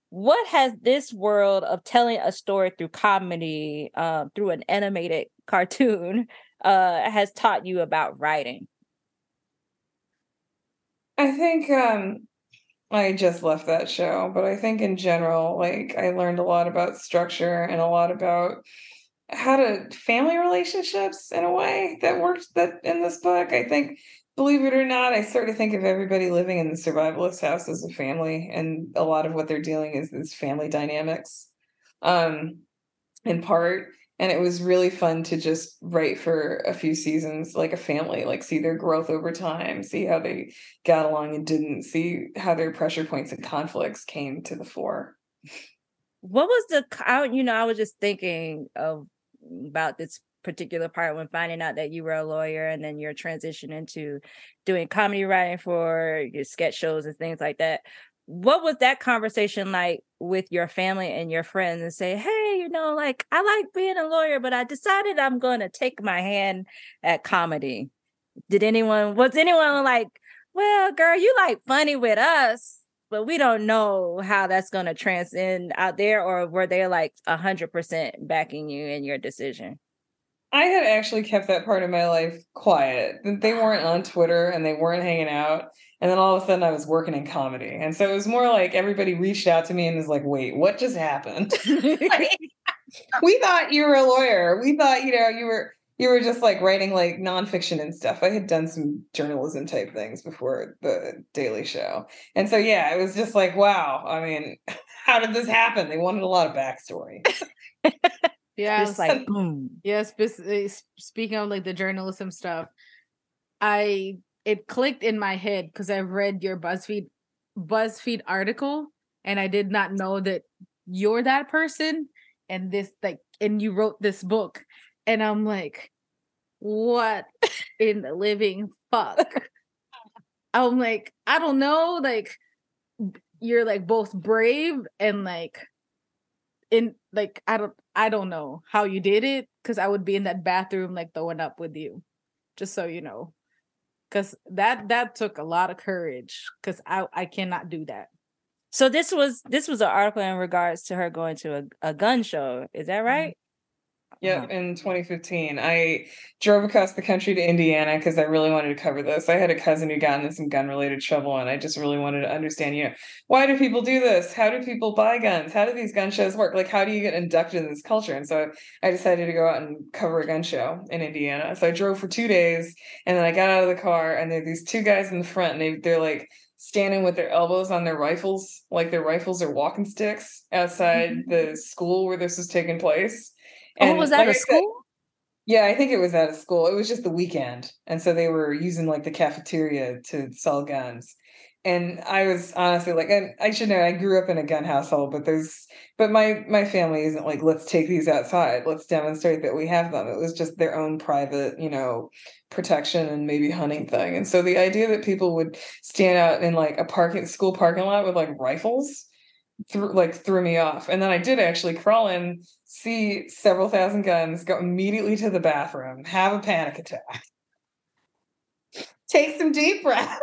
What has this world of telling a story through comedy uh, through an animated cartoon uh has taught you about writing? I think um I just left that show, but I think in general, like I learned a lot about structure and a lot about how to family relationships in a way that worked that in this book. I think believe it or not, I sort of think of everybody living in the survivalist house as a family and a lot of what they're dealing is is family dynamics. Um in part and it was really fun to just write for a few seasons like a family like see their growth over time see how they got along and didn't see how their pressure points and conflicts came to the fore what was the you know i was just thinking of about this particular part when finding out that you were a lawyer and then your transition into doing comedy writing for your sketch shows and things like that. What was that conversation like with your family and your friends and say hey you know like i like being a lawyer but i decided i'm going to take my hand at comedy. Did anyone was anyone like well girl you like funny with us but we don't know how that's going to transcend out there or were they like 100% backing you in your decision I had actually kept that part of my life quiet. They weren't on Twitter and they weren't hanging out. And then all of a sudden I was working in comedy. And so it was more like everybody reached out to me and was like, wait, what just happened? we thought you were a lawyer. We thought, you know, you were you were just like writing like nonfiction and stuff. I had done some journalism type things before the Daily Show. And so yeah, it was just like, wow. I mean, how did this happen? They wanted a lot of backstory. Yeah, just like boom. Yes, yeah, eh, speaking of like the journalism stuff, I it clicked in my head because I've read your BuzzFeed BuzzFeed article and I did not know that you're that person and this like and you wrote this book and I'm like what in the living fuck I'm like I don't know like you're like both brave and like in like I don't I don't know how you did it because I would be in that bathroom like throwing up with you, just so you know, because that that took a lot of courage because I I cannot do that. So this was this was an article in regards to her going to a, a gun show. Is that mm-hmm. Right? Yeah, uh-huh. in 2015. I drove across the country to Indiana because I really wanted to cover this. I had a cousin who got into some gun related trouble, and I just really wanted to understand, you know, why do people do this? How do people buy guns? How do these gun shows work? Like, how do you get inducted in this culture? And so I decided to go out and cover a gun show in Indiana. So I drove for two days, and then I got out of the car, and there are these two guys in the front, and they, they're like, standing with their elbows on their rifles, like their rifles are walking sticks outside mm-hmm. the school where this was taking place. Oh, and oh, was that like a school? Said, yeah, I think it was at a school. It was just the weekend. And so they were using like the cafeteria to sell guns. And I was honestly like, and I should know I grew up in a gun household, but there's but my my family isn't like, let's take these outside, let's demonstrate that we have them. It was just their own private, you know, protection and maybe hunting thing. And so the idea that people would stand out in like a parking school parking lot with like rifles like threw me off. And then I did actually crawl in, see several thousand guns, go immediately to the bathroom, have a panic attack, take some deep breaths,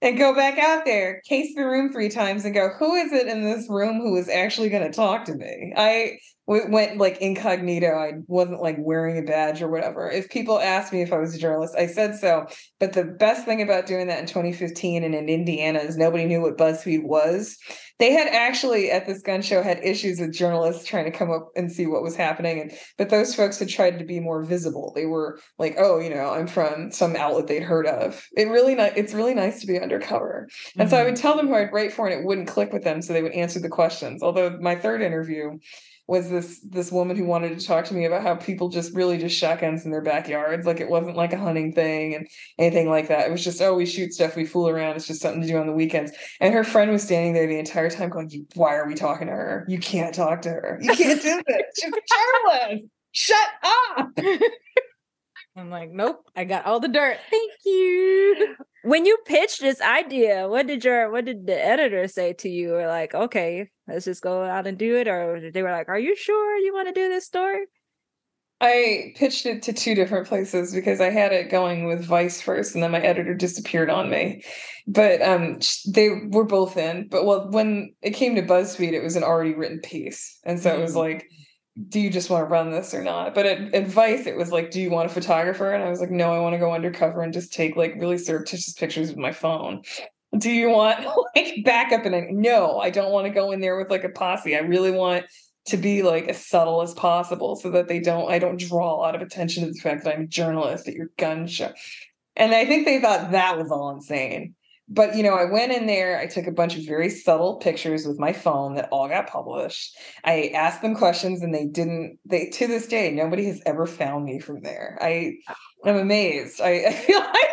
and go back out there, case the room three times, and go, who is it in this room who is actually going to talk to me? I went like incognito. I wasn't like wearing a badge or whatever. If people asked me if I was a journalist, I said so. But the best thing about doing that in 2015 and in Indiana is nobody knew what BuzzFeed was. They had actually at this gun show had issues with journalists trying to come up and see what was happening. And but those folks had tried to be more visible. They were like, oh, you know, I'm from some outlet they'd heard of. It really not it's really nice to be undercover. And mm-hmm. so I would mm-hmm. tell them who I'd write for and it wouldn't click with them. So they would answer the questions. Although my third interview was this this woman who wanted to talk to me about how people just really just shotguns in their backyards. Like it wasn't like a hunting thing and anything like that. It was just oh we shoot stuff we fool around it's just something to do on the weekends. And her friend was standing there the entire time going why are we talking to her? You can't talk to her. You can't do this. She's a shut up I'm like, nope, I got all the dirt. Thank you. When you pitched this idea, what did your what did the editor say to you? Or like, okay, let's just go out and do it, or they were like, "Are you sure you want to do this story?" I pitched it to two different places because I had it going with Vice first, and then my editor disappeared on me. But um, they were both in. But well, when it came to BuzzFeed, it was an already written piece, and so mm-hmm. it was mm. like do you just want to run this or not? But at advice, it was like, do you want a photographer? And I was like, no, I want to go undercover and just take like really surreptitious pictures with my phone. Do you want like backup? And I, no, I don't want to go in there with like a posse. I really want to be like as subtle as possible so that they don't, I don't draw a lot of attention to the fact that I'm a journalist at your gun show. And I think they thought that was all insane. But you know, I went in there, I took a bunch of very subtle pictures with my phone that all got published. I asked them questions and they didn't they to this day, nobody has ever found me from there. I I'm amazed. I, I feel like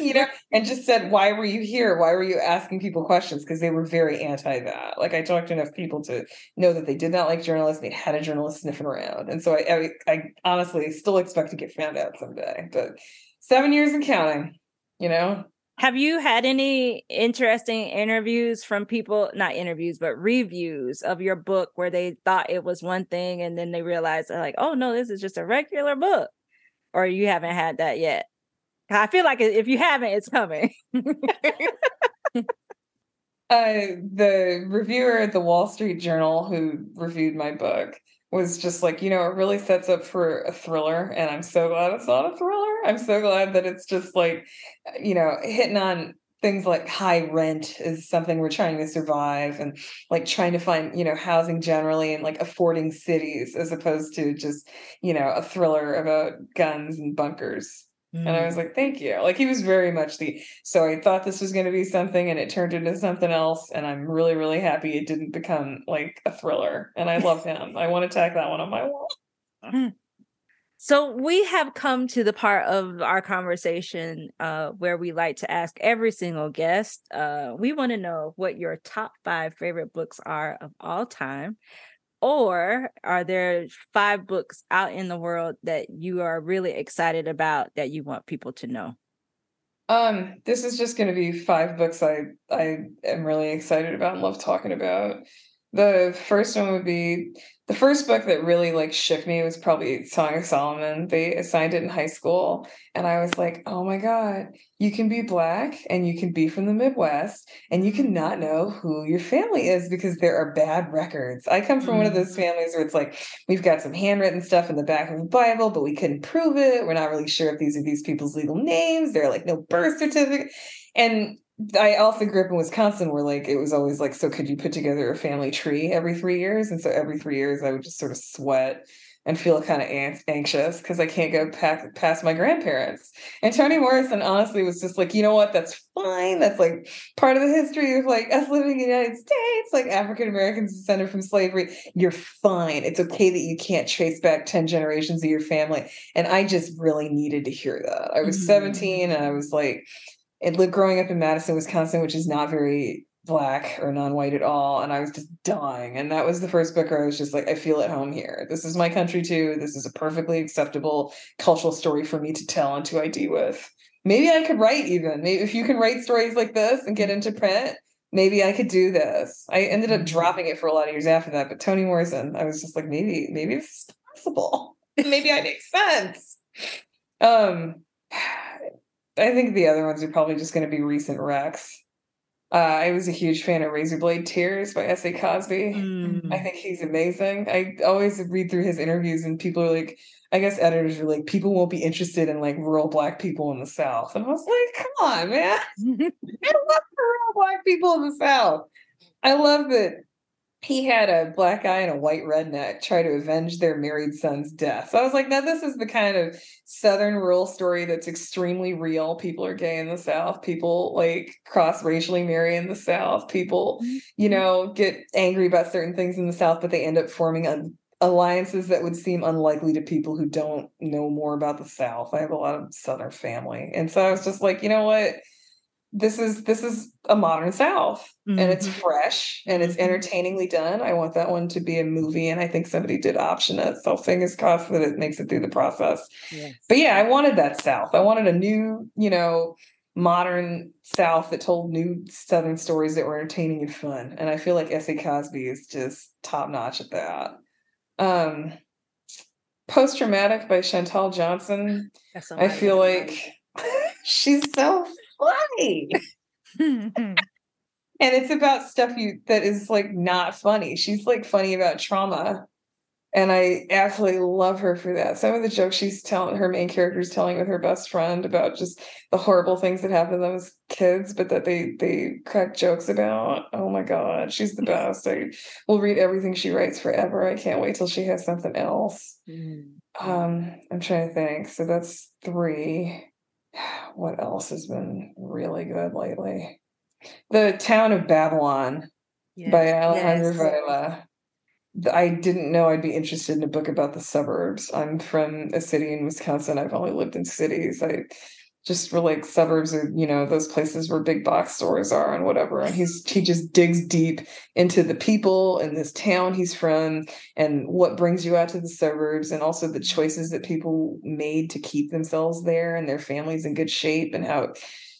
you know, and just said, why were you here? Why were you asking people questions? Because they were very anti that. Like I talked to enough people to know that they did not like journalists. They had a journalist sniffing around. And so I, I, I honestly still expect to get found out someday. But seven years and counting, you know, have you had any interesting interviews from people, not interviews, but reviews of your book where they thought it was one thing and then they realized like, oh no, this is just a regular book? Or you haven't had that yet? I feel like if you haven't, it's coming. uh, the reviewer at the Wall Street Journal who reviewed my book was just like, you know, it really sets up for a thriller. And I'm so glad it's not a thriller. I'm so glad that it's just like, you know, hitting on things like high rent is something we're trying to survive and like trying to find, you know, housing generally and like affording cities as opposed to just, you know, a thriller about guns and bunkers. And I was mm. like, thank you. Like he was very much the so I thought this was going to be something and it turned into something else. And I'm really, really happy it didn't become like a thriller. And I love him. I want to tack that one on my wall. Mm. So we have come to the part of our conversation uh, where we like to ask every single guest. Uh, we want to know what your top five favorite books are of all time or are there five books out in the world that you are really excited about that you want people to know? Um, this is just going to be five books I I am really excited about and love talking about. The first one would be the first book that really like shook me was probably Song of Solomon. They assigned it in high school, and I was like, "Oh my god, you can be black and you can be from the Midwest, and you can not know who your family is because there are bad records." I come from mm-hmm. one of those mm-hmm. families where it's like we've got some handwritten stuff in the back of the Bible, but we couldn't prove it. We're not really sure if these are these people's legal names. They're like no birth certificate, and I also grew up in Wisconsin where like it was always like, so could you put together a family tree every three years? And so every three years I would just sort of sweat and feel kind of an- anxious because I can't go pack, past my grandparents. And Toni Morrison honestly was just like, you know what? That's fine. That's like part of the history of like us living in the United States, like African Americans descended from slavery. You're fine. It's okay that you can't trace back 10 generations of your family. And I just really needed to hear that. I was mm-hmm. 17 and I was like, it lived growing up in Madison, Wisconsin, which is not very black or non-white at all and i was just dying and that was the first book where i was just like i feel at home here. This is my country too. This is a perfectly acceptable cultural story for me to tell and to id with. Maybe i could write even. Maybe if you can write stories like this and get into print maybe i could do this. I ended up mm-hmm. dropping it for a lot of years after that but toni morrison i was just like maybe maybe it's possible. Maybe i make sense. Um I think the other ones are probably just going to be recent wrecks. Uh, I was a huge fan of Razorblade Tears by S.A. Cosby. Mm. I think he's amazing. I always read through his interviews, and people are like, I guess editors are like, people won't be interested in like rural black people in the South. And I was like, come on, man. I love rural black people in the South. I love that he had a black guy and a white redneck try to avenge their married son's death. So I was like, now this is the kind of southern rural story that's extremely real. People are gay in the South. People like cross racially marry in the South. People, you mm-hmm. know, get angry about certain things in the South, but they end up forming alliances that would seem unlikely to people who don't know more about the South. I have a lot of Southern family. And so I was just like, you know what? This is this is a modern south mm-hmm. and it's mm-hmm. fresh and it's mm-hmm. entertainingly done i want that one to be a movie and i think somebody did option it so fingers crossed that it makes it through the process yes. but yeah i wanted that south i wanted a new you know modern south that told new southern stories that were entertaining and fun and i feel like S.A. Cosby is just top notch at that um post traumatic by chantal johnson i feel like she's so funny. and it's about stuff you that is like not funny. She's like funny about trauma. And I absolutely love her for that. Some of the jokes she's telling her main character is telling with her best friend about just the horrible things that happen to them as kids, but that they they crack jokes about. Oh my god, she's the best. I will read everything she writes forever. I can't wait till she has something else. Mm. Um, I'm trying to think. So that's three what else has been really good lately? The Town of Babylon Yes. by Alejandro Yes. I didn't know I'd be interested in a book about the suburbs. I'm from a city in Wisconsin. I've only lived in cities. I just were like suburbs are, you know, those places where big box stores are and whatever. And he's he just digs deep into the people in this town he's from and what brings you out to the suburbs and also the choices that people made to keep themselves there and their families in good shape and how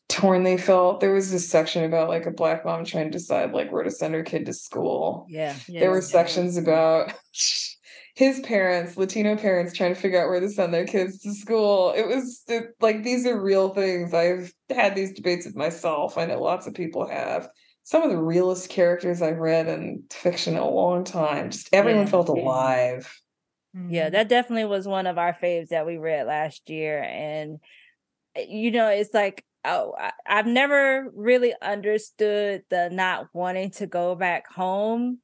torn they felt. There was this section about like a black mom trying to decide like where to send her kid to school. Yeah. There were Yes. sections about his parents, Latino parents, trying to figure out where to send their kids to school. It was it, like these are real things. I've had these debates with myself. I know lots of people have. Some of the realest characters I've read in fiction in a long time. Just everyone Yeah. felt alive. Yeah, Mhm. that definitely was one of our faves that we read last year. And, eh, you know, it's like, oh, I, I've never really understood the not wanting to go back home,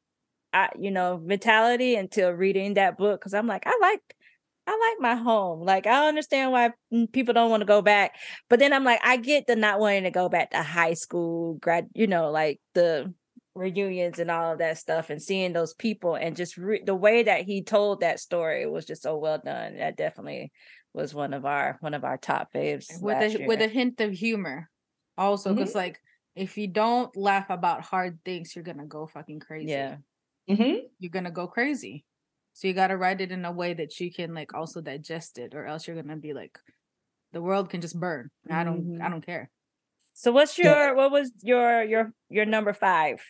I, you know, mentality until reading that book. Cause I'm like, I like, I like my home. Like, I understand why people don't want to go back. But then I'm like, I get the not wanting to go back to high school, grad, you know, like the reunions and all of that stuff and seeing those people and just re- the way that he told that story was just so well done that definitely was one of our one of our top faves with a with a hint of humor also because mm-hmm. like if you don't laugh about hard things you're gonna go fucking crazy yeah Mhm. you're gonna go crazy so you got to write it in a way that you can like also digest it or else you're gonna be like the world can just burn i don't i Mhm. don't care so what's Yeah. your what was your your your number five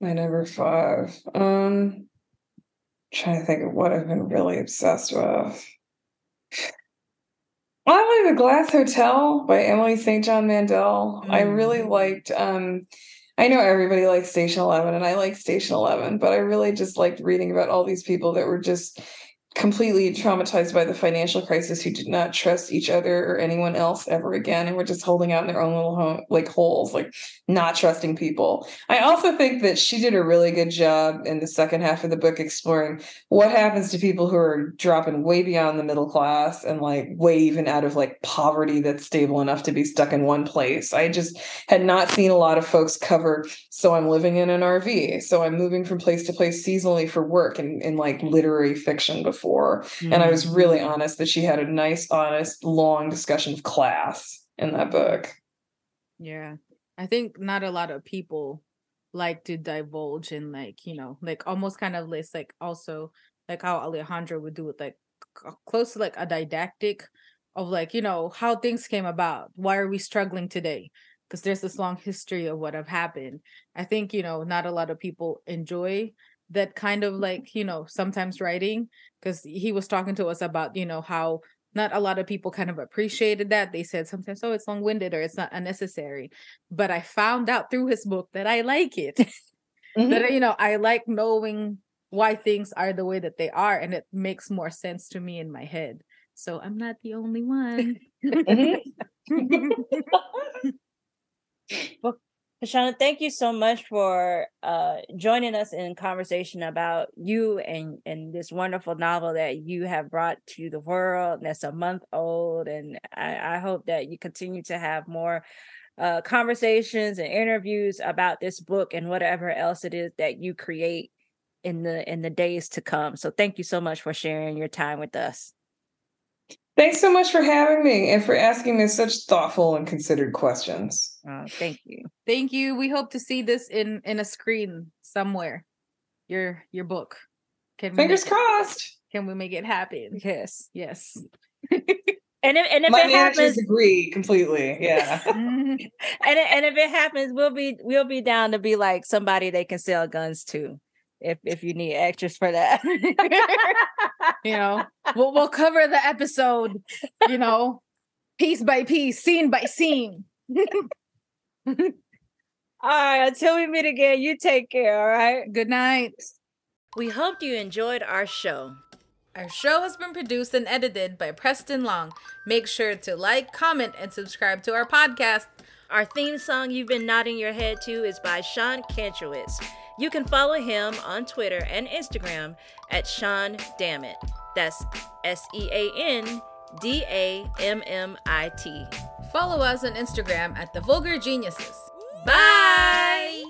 My number five. Um trying to think of what I've been really obsessed with. I like The Glass Hotel by Emily St. John Mandel. I really Mm. liked um I know everybody likes Station Eleven and I like Station Eleven, but I really just liked reading about all these people that were just completely traumatized by the financial crisis who did not trust each other or anyone else ever again and were just holding out in their own little home like holes like not trusting people. I also think that she did a really good job in the second half of the book exploring what happens to people who are dropping way beyond the middle class and like way even out of like poverty that's stable enough to be stuck in one place. I just had not seen a lot of folks cover so i'm living in an rv so i'm moving from place to place seasonally for work in, in like literary fiction before and I was really Mm-hmm. honest that she had a nice, honest, long discussion of class in that book. yeah. I think not a lot of people like to divulge in like you know like almost kind of list like also like how alejandro would do it like close to like a didactic of like you know how things came about. Why are we struggling today? Because there's this long history of what have happened. I think you know not a lot of people enjoy that kind of like you know sometimes writing because he was talking to us about you know how not a lot of people kind of appreciated that. They said sometimes oh it's long-winded or it's not unnecessary. But i found out through his book that i like it. Mhm. that you know i like knowing why things are the way that they are and it makes more sense to me in my head. So i'm not the only one. Mhm. Kashana, thank you so much for uh, joining us in conversation about you and, and this wonderful novel that you have brought to the world. That's a month old, and I, I hope that you continue to have more uh, conversations and interviews about this book and whatever else it is that you create in the in the days to come. So, thank you so much for sharing your time with us. Thanks so much for having me and for asking me such thoughtful and considered questions. Uh, thank you. thank you we hope to see this in in a screen somewhere your your book can we Fingers make it- crossed. can we make it happen Yes, yes and if, and if My it happens, agree completely. Yeah. and and if it happens, we'll be we'll be down to be like somebody they can sell guns to, if if you need extras for that. you know we'll, we'll cover the episode you know piece by piece scene by scene all right, until we meet again, you take care. All right. good night We hope you enjoyed our show. Our show has been produced and edited by Preston Long. Make sure to like, comment, and subscribe to our podcast. Our theme song you've been nodding your head to is by Sean Kantrowitz. You can follow him on Twitter and Instagram at Sean Dammit. That's S E A N D A M M I T. Follow us on Instagram at The Vulgar Geniuses. Bye.